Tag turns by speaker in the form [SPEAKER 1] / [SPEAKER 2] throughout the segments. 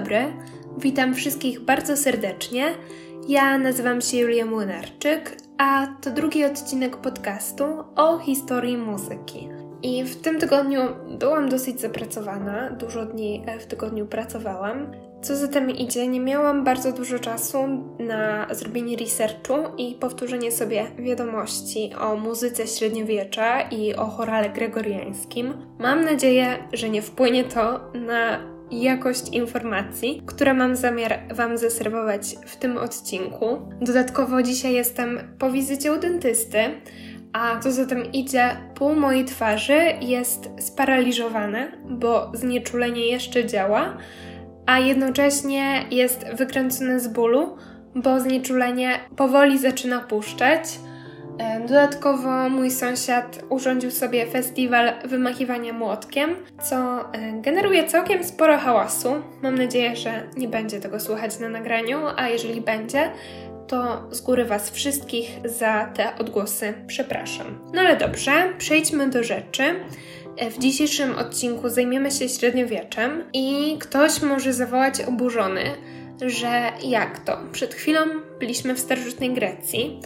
[SPEAKER 1] dobry, witam wszystkich bardzo serdecznie. Ja nazywam się Julia Młynarczyk, a to drugi odcinek podcastu o historii muzyki. I w tym tygodniu byłam dosyć zapracowana, dużo dni w tygodniu pracowałam. Co za tym idzie, nie miałam bardzo dużo czasu na zrobienie researchu i powtórzenie sobie wiadomości o muzyce średniowiecza i o chorale gregoriańskim. Mam nadzieję, że nie wpłynie to na jakość informacji, które mam zamiar Wam zaserwować w tym odcinku. Dodatkowo dzisiaj jestem po wizycie u dentysty, a co za tym idzie, pół mojej twarzy jest sparaliżowane, bo znieczulenie jeszcze działa, a jednocześnie jest wykręcone z bólu, bo znieczulenie powoli zaczyna puszczać. Dodatkowo mój sąsiad urządził sobie festiwal wymachiwania młotkiem, co generuje całkiem sporo hałasu. Mam nadzieję, że nie będzie tego słuchać na nagraniu, a jeżeli będzie, to z góry Was wszystkich za te odgłosy przepraszam. No ale dobrze, przejdźmy do rzeczy. E, w dzisiejszym odcinku zajmiemy się średniowieczem i ktoś może zawołać oburzony, że jak to? Przed chwilą byliśmy w starożytnej Grecji,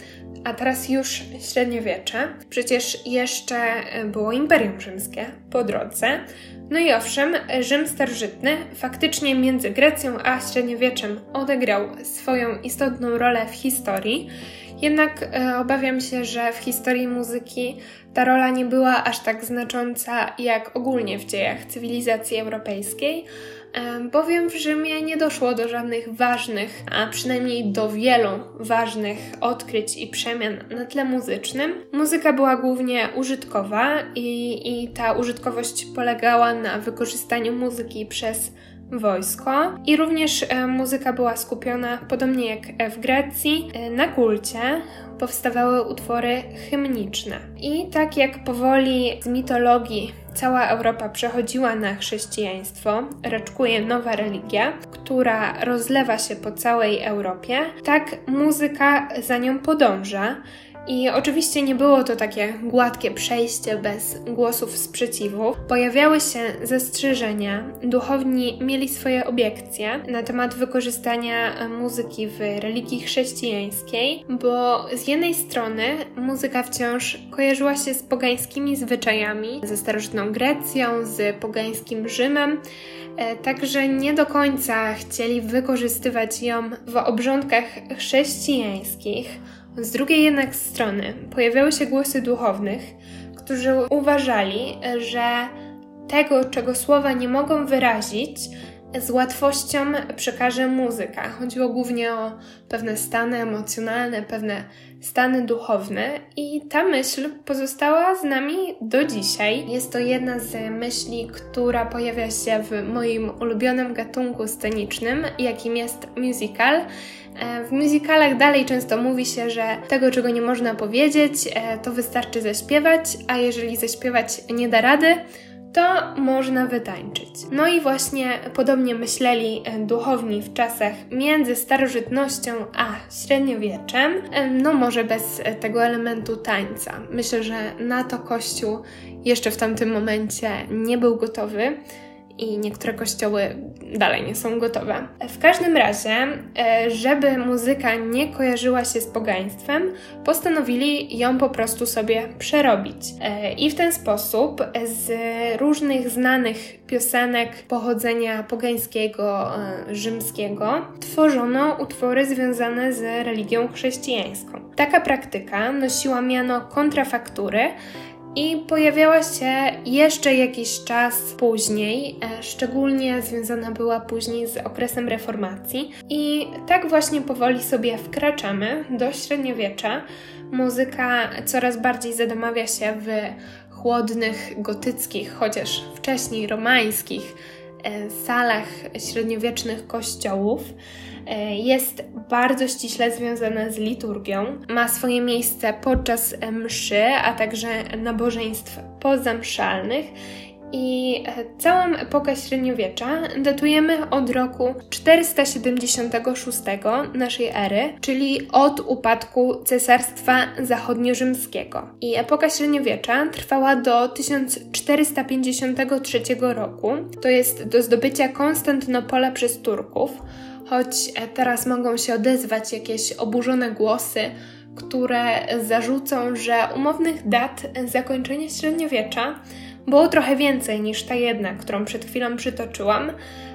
[SPEAKER 1] a teraz już średniowiecze. Przecież jeszcze było Imperium Rzymskie po drodze. No i owszem, Rzym starożytny faktycznie między Grecją a średniowieczem odegrał swoją istotną rolę w historii. Jednak e, obawiam się, że w historii muzyki ta rola nie była aż tak znacząca jak ogólnie w dziejach cywilizacji europejskiej, bowiem w Rzymie nie doszło do żadnych ważnych, a przynajmniej do wielu ważnych odkryć i przemian na tle muzycznym. Muzyka była głównie użytkowa i, i ta użytkowość polegała na wykorzystaniu muzyki przez wojsko i również e, muzyka była skupiona, podobnie jak w Grecji, e, na kulcie. Powstawały utwory hymniczne. I tak jak powoli z mitologii cała Europa przechodziła na chrześcijaństwo, raczkuje nowa religia, która rozlewa się po całej Europie, tak muzyka za nią podąża. I oczywiście nie było to takie gładkie przejście bez głosów sprzeciwu. Pojawiały się zastrzeżenia, duchowni mieli swoje obiekcje na temat wykorzystania muzyki w religii chrześcijańskiej, bo z jednej strony muzyka wciąż kojarzyła się z pogańskimi zwyczajami, ze starożytną Grecją, z pogańskim Rzymem, e, także nie do końca chcieli wykorzystywać ją w obrządkach chrześcijańskich z drugiej jednak strony pojawiały się głosy duchownych, którzy uważali, że tego, czego słowa nie mogą wyrazić, z łatwością przekaże muzyka. Chodziło głównie o pewne stany emocjonalne, pewne stany duchowne i ta myśl pozostała z nami do dzisiaj. Jest to jedna z myśli, która pojawia się w moim ulubionym gatunku scenicznym, jakim jest musical. E, w musicalach dalej często mówi się, że tego, czego nie można powiedzieć, e, to wystarczy zaśpiewać, a jeżeli zaśpiewać nie da rady, to można wytańczyć. No i właśnie podobnie myśleli e, duchowni w czasach między starożytnością a średniowieczem, no może bez tego elementu tańca. Myślę, że na to Kościół jeszcze w tamtym momencie nie był gotowy i niektóre kościoły dalej nie są gotowe. W każdym razie, e, żeby muzyka nie kojarzyła się z pogaństwem, postanowili ją po prostu sobie przerobić. E, I w ten sposób z różnych znanych piosenek pochodzenia pogańskiego, e, rzymskiego tworzono utwory związane z religią chrześcijańską. Taka praktyka nosiła miano kontrafaktury, i pojawiała się jeszcze jakiś czas później, e, szczególnie związana była później z okresem reformacji. I tak właśnie powoli sobie wkraczamy do średniowiecza. Muzyka coraz bardziej zadomawia się w chłodnych, gotyckich, chociaż wcześniej romańskich e, salach średniowiecznych kościołów. E, jest bardzo ściśle związana z liturgią. Ma swoje miejsce podczas mszy, a także nabożeństw pozamszalnych I e, całą epokę średniowiecza datujemy od roku 476 naszej ery, czyli od upadku Cesarstwa Zachodnio-Rzymskiego. I epoka średniowiecza trwała do 1453 roku, to jest do zdobycia Konstantynopola przez Turków, choć e, teraz mogą się odezwać jakieś oburzone głosy, które zarzucą, że umownych dat zakończenia średniowiecza było trochę więcej niż ta jedna, którą przed chwilą przytoczyłam.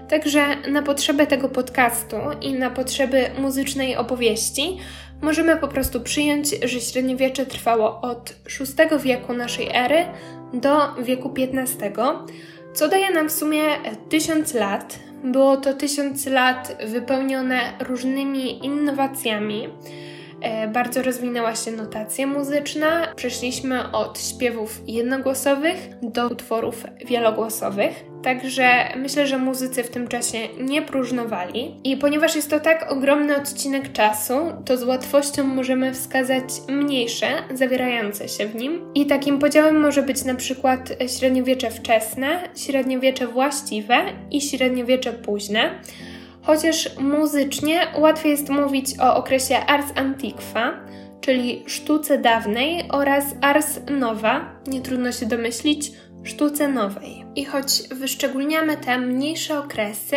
[SPEAKER 1] Także na potrzeby tego podcastu i na potrzeby muzycznej opowieści możemy po prostu przyjąć, że średniowiecze trwało od VI wieku naszej ery do wieku XV, co daje nam w sumie tysiąc lat. Było to tysiąc lat wypełnione różnymi innowacjami bardzo rozwinęła się notacja muzyczna. Przeszliśmy od śpiewów jednogłosowych do utworów wielogłosowych. Także myślę, że muzycy w tym czasie nie próżnowali. I ponieważ jest to tak ogromny odcinek czasu, to z łatwością możemy wskazać mniejsze, zawierające się w nim. I takim podziałem może być na przykład średniowiecze wczesne, średniowiecze właściwe i średniowiecze późne chociaż muzycznie łatwiej jest mówić o okresie Ars Antiqua, czyli sztuce dawnej, oraz Ars Nova, nie trudno się domyślić, sztuce nowej. I choć wyszczególniamy te mniejsze okresy,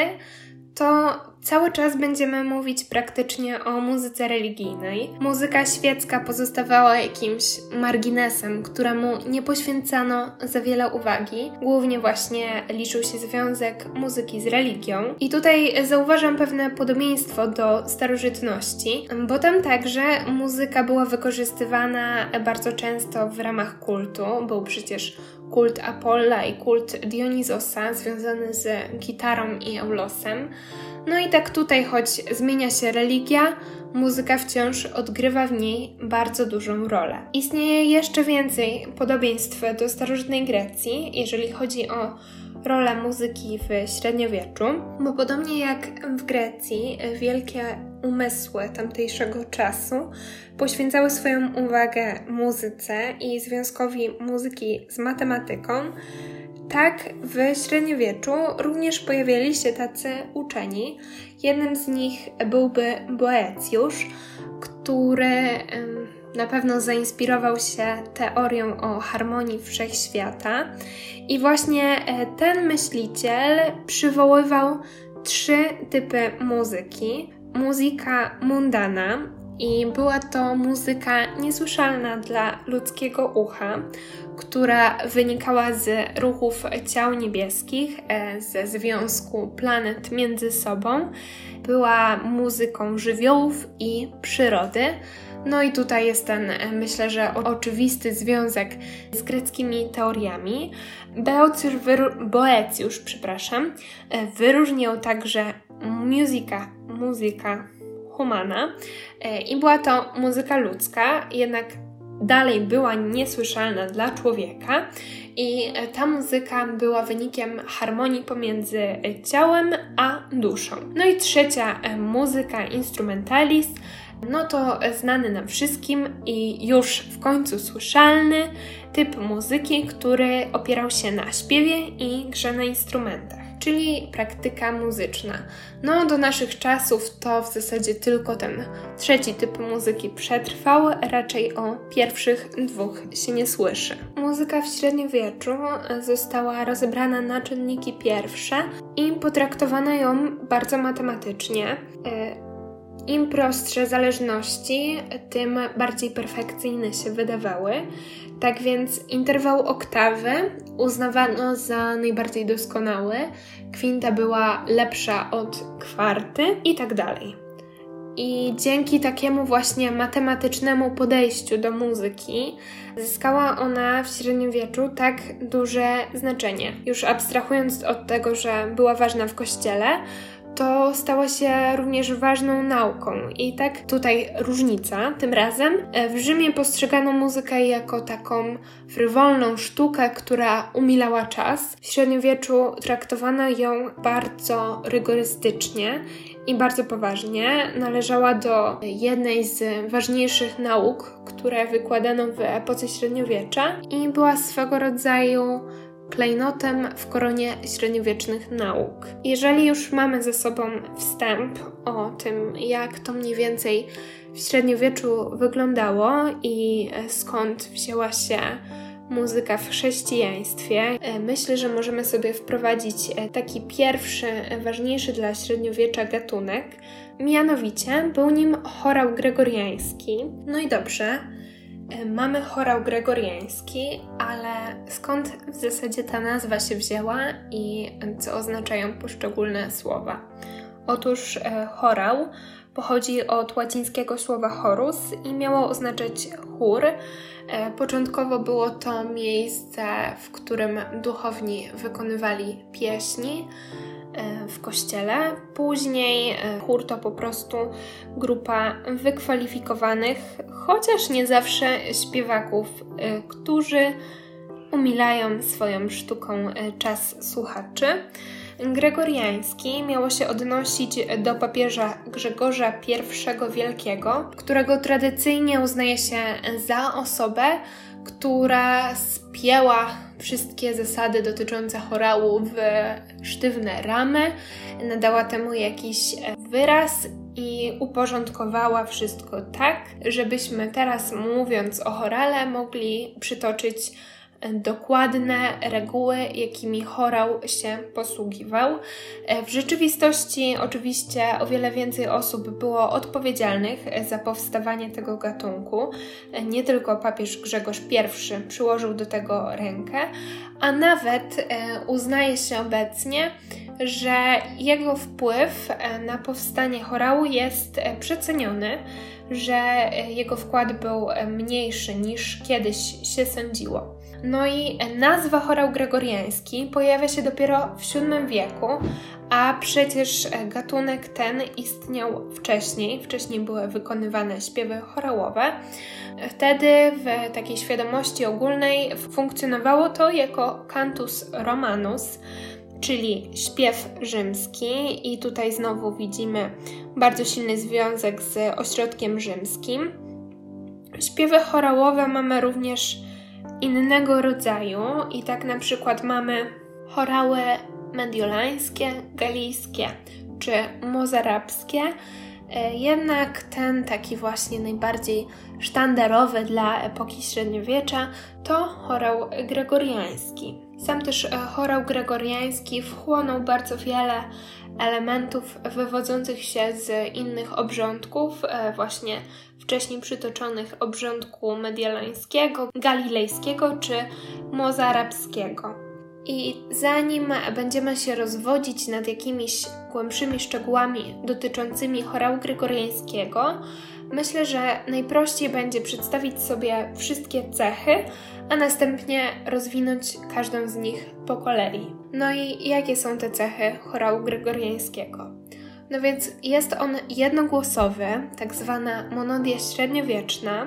[SPEAKER 1] to cały czas będziemy mówić praktycznie o muzyce religijnej. Muzyka świecka pozostawała jakimś marginesem, któremu nie poświęcano za wiele uwagi. Głównie właśnie liczył się związek muzyki z religią. I tutaj zauważam pewne podobieństwo do starożytności, bo tam także muzyka była wykorzystywana bardzo często w ramach kultu. Był przecież kult Apolla i kult Dionizosa związany z gitarą i eulosem. No i tak tutaj, choć zmienia się religia, muzyka wciąż odgrywa w niej bardzo dużą rolę. Istnieje jeszcze więcej podobieństw do starożytnej Grecji, jeżeli chodzi o rolę muzyki w średniowieczu, bo podobnie jak w Grecji, wielkie umysły tamtejszego czasu poświęcały swoją uwagę muzyce i związkowi muzyki z matematyką, tak w średniowieczu również pojawiali się tacy uczeni. Jednym z nich byłby Boecjusz, który na pewno zainspirował się teorią o harmonii wszechświata. I właśnie e, ten myśliciel przywoływał trzy typy muzyki. Muzyka mundana, i była to muzyka niesłyszalna dla ludzkiego ucha, która wynikała z ruchów ciał niebieskich, e, ze związku planet między sobą. Była muzyką żywiołów i przyrody. No i tutaj jest ten, e, myślę, że oczywisty związek z greckimi teoriami. Beocjusz, wyru- Boecjusz, przepraszam, e, wyróżniał także muzyka, muzyka humana i była to muzyka ludzka, jednak dalej była niesłyszalna dla człowieka i ta muzyka była wynikiem harmonii pomiędzy ciałem a duszą. No i trzecia e, muzyka instrumentalis, no to znany nam wszystkim i już w końcu słyszalny typ muzyki, który opierał się na śpiewie i grze na instrumentach czyli praktyka muzyczna. No, do naszych czasów to w zasadzie tylko ten trzeci typ muzyki przetrwał, raczej o pierwszych dwóch się nie słyszy. Muzyka w średniowieczu została rozebrana na czynniki pierwsze i potraktowano ją bardzo matematycznie. Im prostsze zależności, tym bardziej perfekcyjne się wydawały. Tak więc interwał oktawy uznawano za najbardziej doskonały, kwinta była lepsza od kwarty i tak dalej. I dzięki takiemu właśnie matematycznemu podejściu do muzyki zyskała ona w średniowieczu tak duże znaczenie. Już abstrahując od tego, że była ważna w kościele, to stała się również ważną nauką. I tak tutaj różnica. Tym razem e, w Rzymie postrzegano muzykę jako taką frywolną sztukę, która umilała czas. W średniowieczu traktowano ją bardzo rygorystycznie i bardzo poważnie. Należała do jednej z ważniejszych nauk, które wykładano w epoce średniowiecza i była swego rodzaju klejnotem w koronie średniowiecznych nauk. Jeżeli już mamy ze sobą wstęp o tym, jak to mniej więcej w średniowieczu wyglądało i skąd wzięła się muzyka w chrześcijaństwie, e, myślę, że możemy sobie wprowadzić e, taki pierwszy, e, ważniejszy dla średniowiecza gatunek. Mianowicie był nim chorał gregoriański. No i dobrze, mamy chorał gregoriański, ale skąd w zasadzie ta nazwa się wzięła i co oznaczają poszczególne słowa? Otóż chorał pochodzi od łacińskiego słowa chorus i miało oznaczać chór. E, początkowo było to miejsce, w którym duchowni wykonywali pieśni e, w kościele. Później e, chór to po prostu grupa wykwalifikowanych, chociaż nie zawsze śpiewaków, którzy umilają swoją sztuką czas słuchaczy. Gregoriański miało się odnosić do papieża Grzegorza I Wielkiego, którego tradycyjnie uznaje się za osobę, która spięła wszystkie zasady dotyczące chorału w sztywne ramy, nadała temu jakiś wyraz i uporządkowała wszystko tak, żebyśmy teraz mówiąc o chorale mogli przytoczyć dokładne reguły, jakimi chorał się posługiwał. E, w rzeczywistości oczywiście o wiele więcej osób było odpowiedzialnych za powstawanie tego gatunku. E, nie tylko papież Grzegorz I przyłożył do tego rękę, a nawet e, uznaje się obecnie, że jego wpływ na powstanie chorału jest przeceniony, że jego wkład był mniejszy niż kiedyś się sądziło. No i nazwa chorał gregoriański pojawia się dopiero w VII wieku, a przecież gatunek ten istniał wcześniej. Wcześniej były wykonywane śpiewy chorałowe. Wtedy w takiej świadomości ogólnej funkcjonowało to jako cantus romanus, czyli śpiew rzymski, i tutaj znowu widzimy bardzo silny związek z ośrodkiem rzymskim. Śpiewy chorałowe mamy również innego rodzaju i tak na przykład mamy chorały mediolańskie, galijskie czy mozarabskie. E, jednak ten taki właśnie najbardziej sztandarowy dla epoki średniowiecza to chorał gregoriański. Sam też e, chorał gregoriański wchłonął bardzo wiele elementów wywodzących się z innych obrządków, e, właśnie wcześniej przytoczonych obrządku mediolańskiego, galilejskiego czy mozarabskiego. I zanim będziemy się rozwodzić nad jakimiś głębszymi szczegółami dotyczącymi chorału gregoriańskiego, myślę, że najprościej będzie przedstawić sobie wszystkie cechy, a następnie rozwinąć każdą z nich po kolei. No i jakie są te cechy chorału gregoriańskiego? No więc jest on jednogłosowy, tak zwana monodia średniowieczna.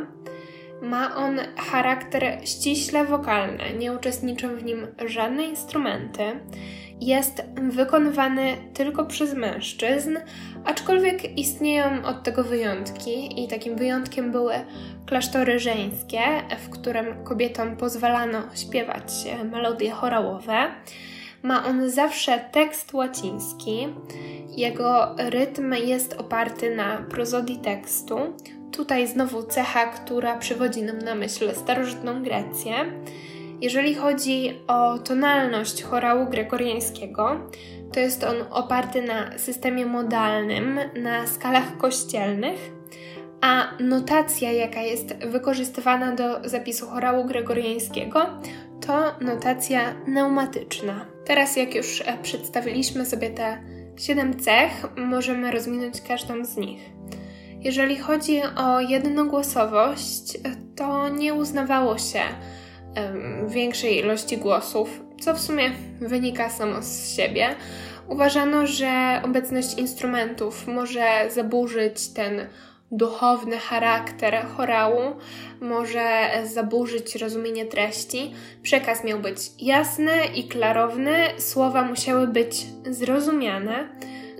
[SPEAKER 1] Ma on charakter ściśle wokalny, nie uczestniczą w nim żadne instrumenty. Jest wykonywany tylko przez mężczyzn, aczkolwiek istnieją od tego wyjątki, i takim wyjątkiem były klasztory żeńskie, w którym kobietom pozwalano śpiewać melodie chorałowe. Ma on zawsze tekst łaciński. Jego rytm jest oparty na prozodii tekstu. Tutaj znowu cecha, która przywodzi nam na myśl starożytną Grecję. Jeżeli chodzi o tonalność chorału gregoriańskiego, to jest on oparty na systemie modalnym, na skalach kościelnych, a notacja, jaka jest wykorzystywana do zapisu chorału gregoriańskiego, to notacja pneumatyczna. Teraz, jak już e, przedstawiliśmy sobie te 7 cech, możemy rozwinąć każdą z nich. Jeżeli chodzi o jednogłosowość, to nie uznawało się większej ilości głosów, co w sumie wynika samo z siebie. Uważano, że obecność instrumentów może zaburzyć ten duchowny charakter chorału może zaburzyć rozumienie treści. Przekaz miał być jasny i klarowny, słowa musiały być zrozumiane.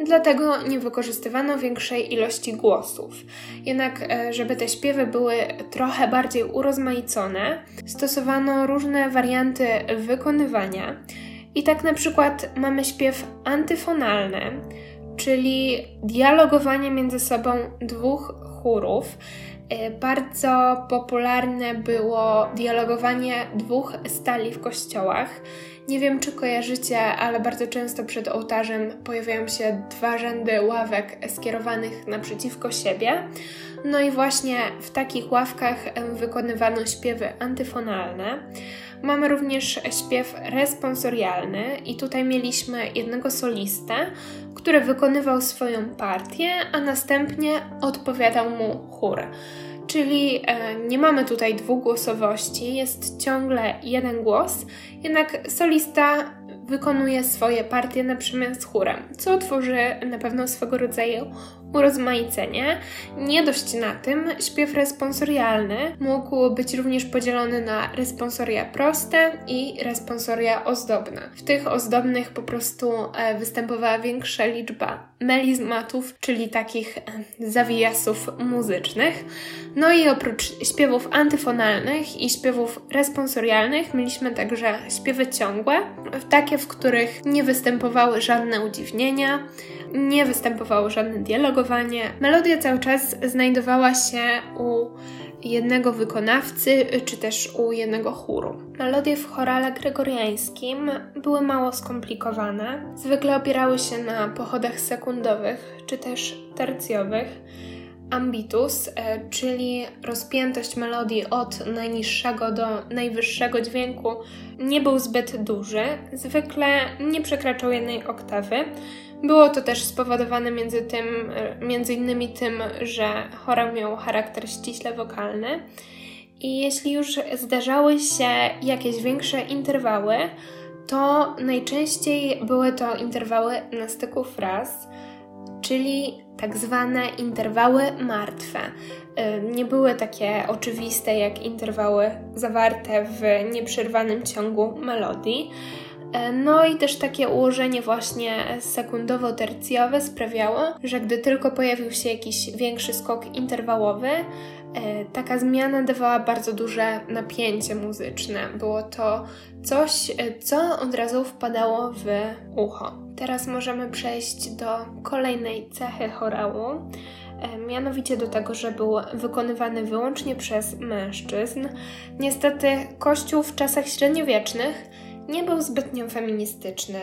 [SPEAKER 1] dlatego nie wykorzystywano większej ilości głosów. Jednak, e, żeby te śpiewy były trochę bardziej urozmaicone, stosowano różne warianty wykonywania. I tak na przykład mamy śpiew antyfonalny, czyli dialogowanie między sobą dwóch chórów. E, bardzo popularne było dialogowanie dwóch stali w kościołach. Nie wiem, czy kojarzycie, ale bardzo często przed ołtarzem pojawiają się dwa rzędy ławek skierowanych naprzeciwko siebie. No i właśnie w takich ławkach wykonywano śpiewy antyfonalne. Mamy również śpiew responsorialny i tutaj mieliśmy jednego solistę, który wykonywał swoją partię, a następnie odpowiadał mu chór. Czyli e, nie mamy tutaj dwugłosowości, jest ciągle jeden głos, jednak solista wykonuje swoje partie na przemian z chórem, co tworzy na pewno swego rodzaju urozmaicenie. Nie dość na tym, śpiew responsorialny mógł być również podzielony na responsoria proste i responsoria ozdobne. W tych ozdobnych po prostu e, występowała większa liczba melizmatów, czyli takich e, zawijasów muzycznych. No i oprócz śpiewów antyfonalnych i śpiewów responsorialnych mieliśmy także śpiewy ciągłe, takie, w których nie występowały żadne udziwnienia, nie występowało żadne dialogowanie. Melodia cały czas znajdowała się u jednego wykonawcy, czy też u jednego chóru. Melodie w chorale gregoriańskim były mało skomplikowane. Zwykle opierały się na pochodach sekundowych, czy też tercjowych. Ambitus, e, czyli rozpiętość melodii od najniższego do najwyższego dźwięku, nie był zbyt duży, zwykle nie przekraczał jednej oktawy. Było to też spowodowane między, tym, między innymi tym, że chorał miał charakter ściśle wokalny. I jeśli już zdarzały się jakieś większe interwały, to najczęściej były to interwały na styku fraz, czyli tak zwane interwały martwe. Nie były takie oczywiste jak interwały zawarte w nieprzerwanym ciągu melodii. E, no i też takie ułożenie właśnie sekundowo-tercjowe sprawiało, że gdy tylko pojawił się jakiś większy skok interwałowy, e, taka zmiana dawała bardzo duże napięcie muzyczne. Było to coś, e, co od razu wpadało w ucho. Teraz możemy przejść do kolejnej cechy chorału mianowicie do tego, że był wykonywany wyłącznie przez mężczyzn. Niestety, Kościół w czasach średniowiecznych nie był zbytnio feministyczny.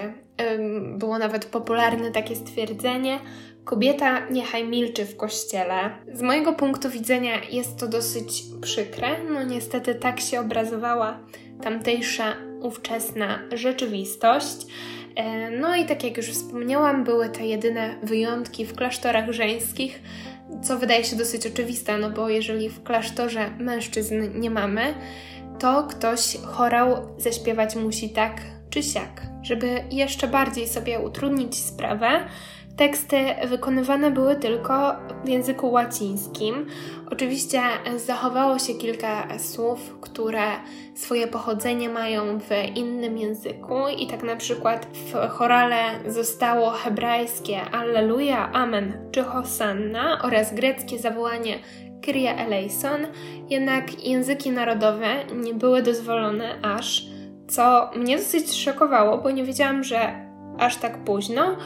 [SPEAKER 1] Było nawet popularne takie stwierdzenie: kobieta niechaj milczy w kościele. Z mojego punktu widzenia jest to dosyć przykre. No niestety tak się obrazowała tamtejsza ówczesna rzeczywistość. No i tak jak już wspomniałam, były to jedyne wyjątki w klasztorach żeńskich, co wydaje się dosyć oczywiste, no bo jeżeli w klasztorze mężczyzn nie mamy, to ktoś chorał zaśpiewać musi tak czy siak. Żeby jeszcze bardziej sobie utrudnić sprawę, teksty wykonywane były tylko w języku łacińskim. Oczywiście zachowało się kilka słów, które swoje pochodzenie mają w innym języku i tak na przykład w chorale zostało hebrajskie Alleluja, Amen czy Hosanna oraz greckie zawołanie Kyrie eleison, jednak języki narodowe nie były dozwolone aż, co mnie dosyć szokowało, bo nie wiedziałam, że aż tak późno,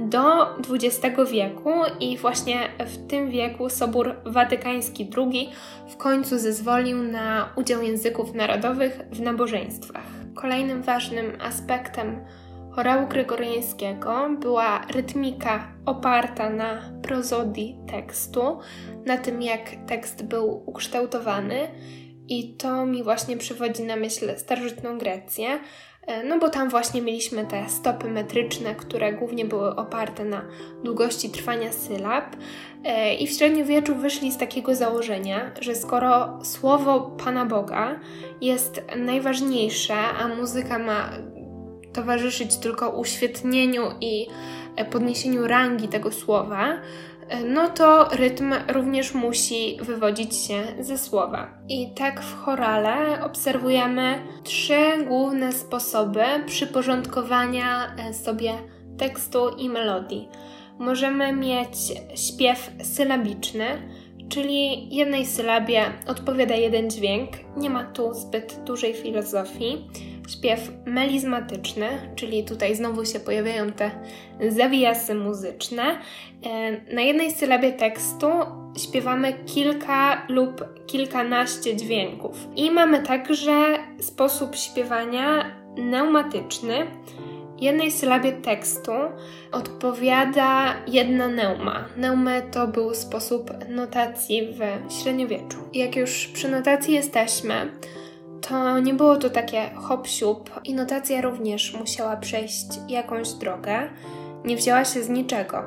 [SPEAKER 1] do XX wieku i właśnie w tym wieku Sobór Watykański II w końcu zezwolił na udział języków narodowych w nabożeństwach. Kolejnym ważnym aspektem chorału gregoriańskiego była rytmika oparta na prozodii tekstu, na tym jak tekst był ukształtowany i to mi właśnie przywodzi na myśl starożytną Grecję, e, no bo tam właśnie mieliśmy te stopy metryczne, które głównie były oparte na długości trwania sylab. E, I w średniowieczu wyszli z takiego założenia, że skoro słowo Pana Boga jest najważniejsze, a muzyka ma towarzyszyć tylko uświetnieniu i e, podniesieniu rangi tego słowa, e, no to rytm również musi wywodzić się ze słowa. I tak w chorale obserwujemy trzy główne sposoby przyporządkowania e, sobie tekstu i melodii. Możemy mieć śpiew sylabiczny, czyli jednej sylabie odpowiada jeden dźwięk, nie ma tu zbyt dużej filozofii. Śpiew melizmatyczny, czyli tutaj znowu się pojawiają te zawijasy muzyczne. E, na jednej sylabie tekstu śpiewamy kilka lub kilkanaście dźwięków. I mamy także sposób śpiewania pneumatyczny, jednej sylabie tekstu odpowiada jedna neuma. Neumy to był sposób notacji w średniowieczu. Jak już przy notacji jesteśmy, to nie było to takie hop siup i notacja również musiała przejść jakąś drogę. Nie wzięła się z niczego.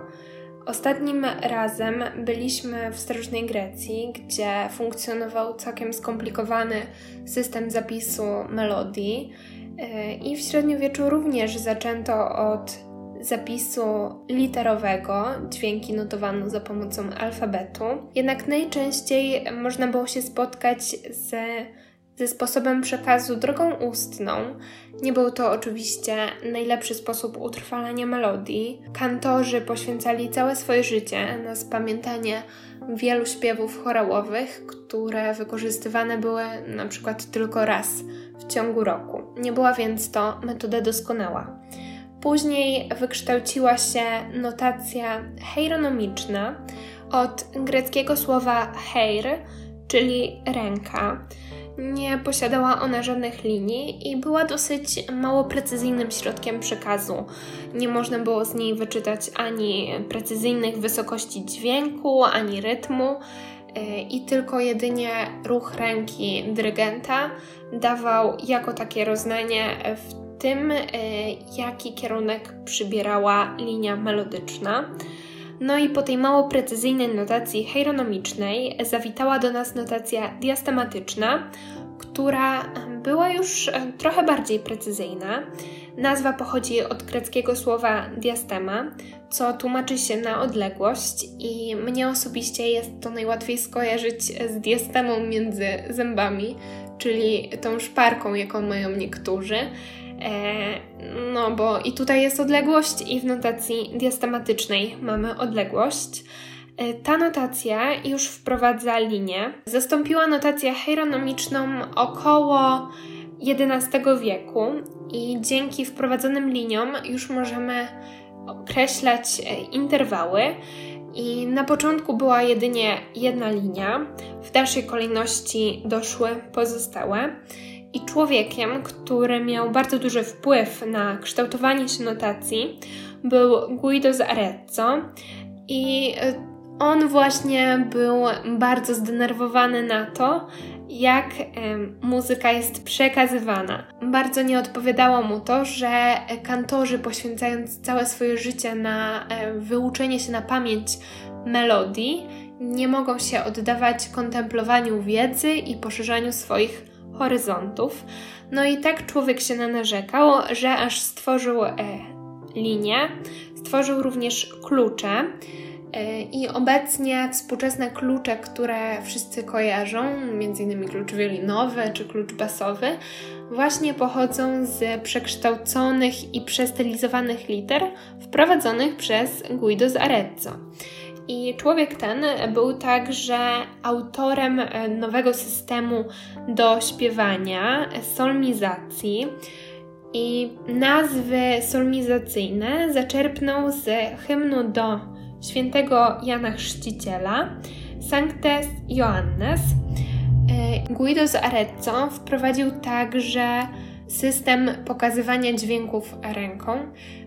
[SPEAKER 1] Ostatnim razem byliśmy w starożytnej Grecji, gdzie funkcjonował całkiem skomplikowany system zapisu melodii I w średniowieczu również zaczęto od zapisu literowego, dźwięki notowano za pomocą alfabetu. Jednak najczęściej można było się spotkać ze, ze sposobem przekazu drogą ustną. Nie był to oczywiście najlepszy sposób utrwalania melodii. Kantorzy poświęcali całe swoje życie na spamiętanie wielu śpiewów chorałowych, które wykorzystywane były na przykład tylko raz w ciągu roku. Nie była więc to metoda doskonała. Później wykształciła się notacja heironomiczna od greckiego słowa heir, czyli ręka. Nie posiadała ona żadnych linii i była dosyć mało precyzyjnym środkiem przekazu. Nie można było z niej wyczytać ani precyzyjnych wysokości dźwięku, ani rytmu i tylko jedynie ruch ręki dyrygenta dawał jako takie roznanie w tym, e, jaki kierunek przybierała linia melodyczna. No i po tej mało precyzyjnej notacji heironomicznej zawitała do nas notacja diastematyczna, która była już e, trochę bardziej precyzyjna. Nazwa pochodzi od greckiego słowa diastema, co tłumaczy się na odległość i mnie osobiście jest to najłatwiej skojarzyć z diastemą między zębami, czyli tą szparką, jaką mają niektórzy. E, no bo i tutaj jest odległość i w notacji diastematycznej mamy odległość. E, ta notacja już wprowadza linię. Zastąpiła notację heironomiczną około XI wieku i dzięki wprowadzonym liniom już możemy określać e, interwały. I na początku była jedynie jedna linia, w dalszej kolejności doszły pozostałe. I człowiekiem, który miał bardzo duży wpływ na kształtowanie się notacji, był Guido z Arezzo. I e, on właśnie był bardzo zdenerwowany na to, jak muzyka jest przekazywana. Bardzo nie odpowiadało mu to, że kantorzy poświęcając całe swoje życie na wyuczenie się na pamięć melodii, nie mogą się oddawać kontemplowaniu wiedzy i poszerzaniu swoich horyzontów. No i tak człowiek się narzekał, że aż stworzył e, linię, stworzył również klucze E, I obecnie współczesne klucze, które wszyscy kojarzą, m.in. klucz wiolinowy czy klucz basowy, właśnie pochodzą z przekształconych i przestylizowanych liter wprowadzonych przez Guido z Arezzo. I człowiek ten był także autorem e, nowego systemu do śpiewania, solmizacji. I nazwy solmizacyjne zaczerpnął z hymnu do świętego Jana Chrzciciela, Sanctes Joannes. E, Guido z Arezzo wprowadził także system pokazywania dźwięków ręką.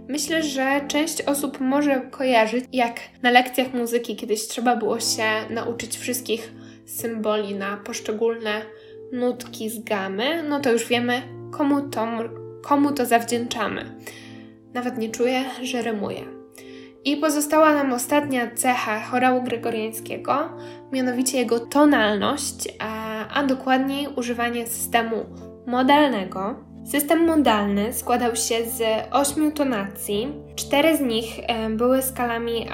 [SPEAKER 1] Myślę, że część osób może kojarzyć, jak na lekcjach muzyki kiedyś trzeba było się nauczyć wszystkich symboli na poszczególne nutki z gamy, no to już wiemy, komu to, komu to zawdzięczamy. Nawet nie czuję, że rymuję. I pozostała nam ostatnia cecha chorału gregoriańskiego, mianowicie jego tonalność, a, a dokładniej używanie systemu modalnego. System modalny składał się z ośmiu tonacji. Cztery z nich e, były skalami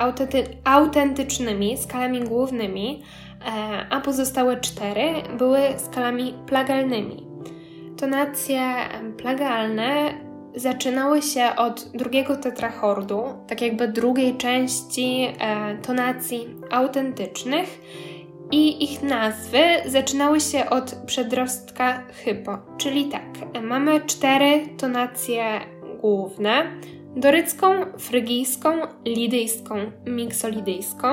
[SPEAKER 1] autentycznymi, skalami głównymi, e, a pozostałe cztery były skalami plagalnymi. Tonacje plagalne zaczynały się od drugiego tetrachordu, tak jakby drugiej części e, tonacji autentycznych i ich nazwy zaczynały się od przedrostka hypo, czyli tak, mamy cztery tonacje główne, dorycką, frygijską, lidyjską, miksolidyjską,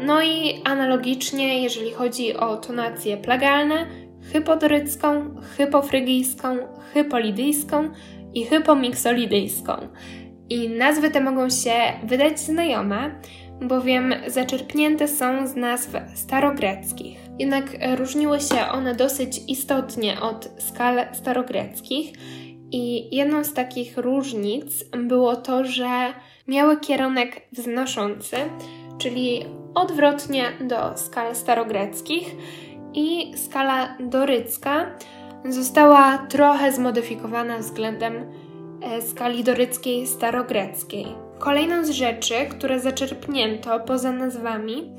[SPEAKER 1] no i analogicznie, jeżeli chodzi o tonacje plagalne, hypodorycką, hypofrygijską, hypolidyjską i hypomiksolidyjską. I nazwy te mogą się wydać znajome, bowiem zaczerpnięte są z nazw starogreckich. Jednak różniły się one dosyć istotnie od skal starogreckich i jedną z takich różnic było to, że miały kierunek wznoszący, czyli odwrotnie do skal starogreckich i skala dorycka została trochę zmodyfikowana względem e, skali doryckiej starogreckiej. Kolejną z rzeczy, które zaczerpnięto poza nazwami,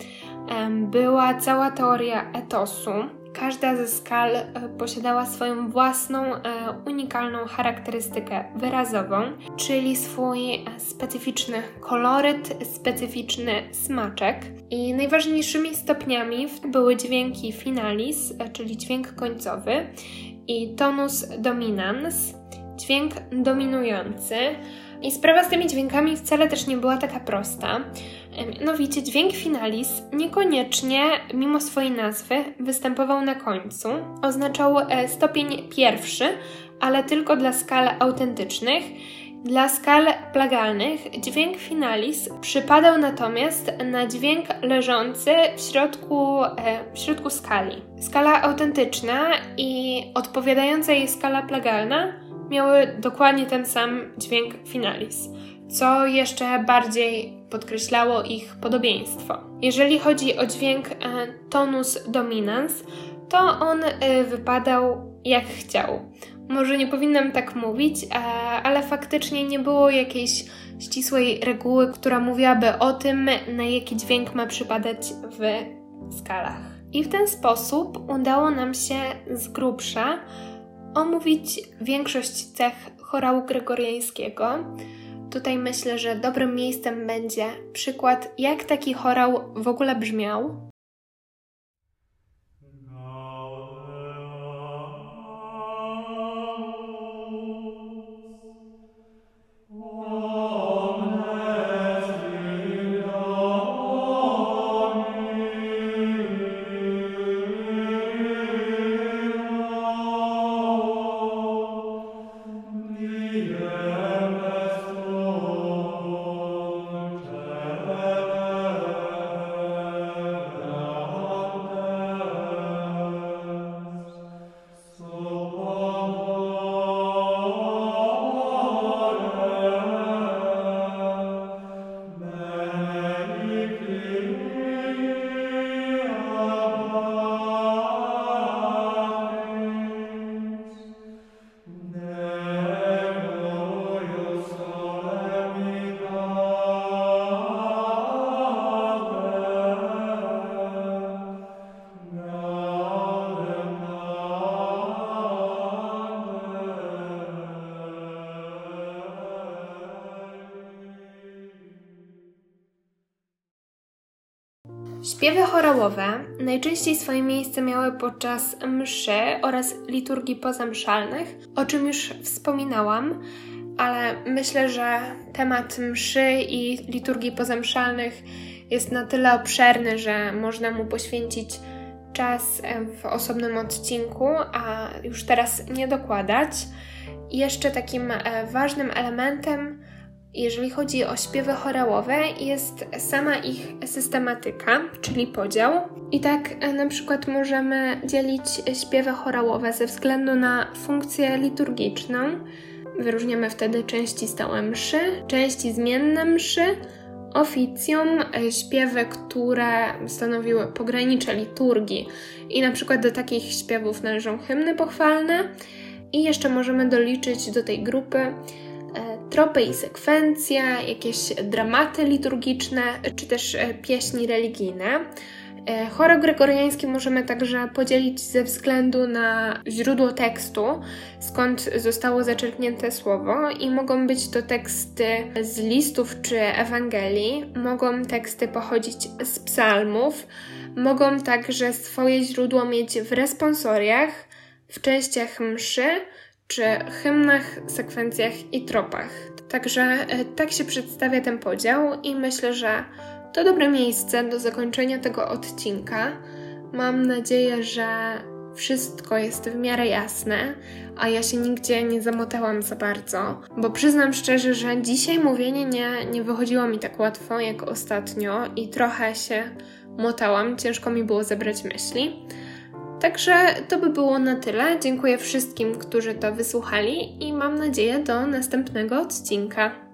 [SPEAKER 1] była cała teoria etosu, Każda ze skal e, posiadała swoją własną, e, unikalną charakterystykę wyrazową, czyli swój e, specyficzny koloryt, specyficzny smaczek. I najważniejszymi stopniami były dźwięki finalis, czyli dźwięk końcowy, i tonus dominans, dźwięk dominujący. I sprawa z tymi dźwiękami wcale też nie była taka prosta. Mianowicie dźwięk finalis niekoniecznie, mimo swojej nazwy, występował na końcu. Oznaczał e, stopień pierwszy, ale tylko dla skal autentycznych. Dla skal plagalnych dźwięk finalis przypadał natomiast na dźwięk leżący w środku, e, w środku skali. Skala autentyczna i odpowiadająca jej skala plagalna miały dokładnie ten sam dźwięk finalis co jeszcze bardziej podkreślało ich podobieństwo. Jeżeli chodzi o dźwięk e, tonus dominans, to on e, wypadał jak chciał. Może nie powinnam tak mówić, e, ale faktycznie nie było jakiejś ścisłej reguły, która mówiłaby o tym, na jaki dźwięk ma przypadać w skalach. I w ten sposób udało nam się z grubsza omówić większość cech chorału gregoriańskiego, Tutaj myślę, że dobrym miejscem będzie przykład, jak taki chorał w ogóle brzmiał, Śpiewy chorałowe najczęściej swoje miejsce miały podczas mszy oraz liturgii pozamszalnych, o czym już wspominałam, ale myślę, że temat mszy i liturgii pozamszalnych jest na tyle obszerny, że można mu poświęcić czas w osobnym odcinku, a już teraz nie dokładać. Jeszcze takim e, ważnym elementem jeżeli chodzi o śpiewy chorałowe, jest sama ich systematyka, czyli podział. I tak e, na przykład możemy dzielić śpiewy chorałowe ze względu na funkcję liturgiczną. Wyróżniamy wtedy części stałe mszy, części zmienne mszy, oficjum, e, śpiewy, które stanowiły pogranicze liturgii. I na przykład do takich śpiewów należą hymny pochwalne. I jeszcze możemy doliczyć do tej grupy tropy i sekwencja, jakieś dramaty liturgiczne, czy też e, pieśni religijne. E, chorał gregoriański możemy także podzielić ze względu na źródło tekstu, skąd zostało zaczerpnięte słowo, i mogą być to teksty z listów czy Ewangelii, mogą teksty pochodzić z psalmów, mogą także swoje źródło mieć w responsoriach, w częściach mszy czy hymnach, sekwencjach i tropach. Także e, tak się przedstawia ten podział i myślę, że to dobre miejsce do zakończenia tego odcinka. Mam nadzieję, że wszystko jest w miarę jasne, a ja się nigdzie nie zamotałam za bardzo, bo przyznam szczerze, że dzisiaj mówienie nie, nie wychodziło mi tak łatwo jak ostatnio i trochę się motałam, ciężko mi było zebrać myśli. Także to by było na tyle. Dziękuję wszystkim, którzy to wysłuchali i mam nadzieję do następnego odcinka.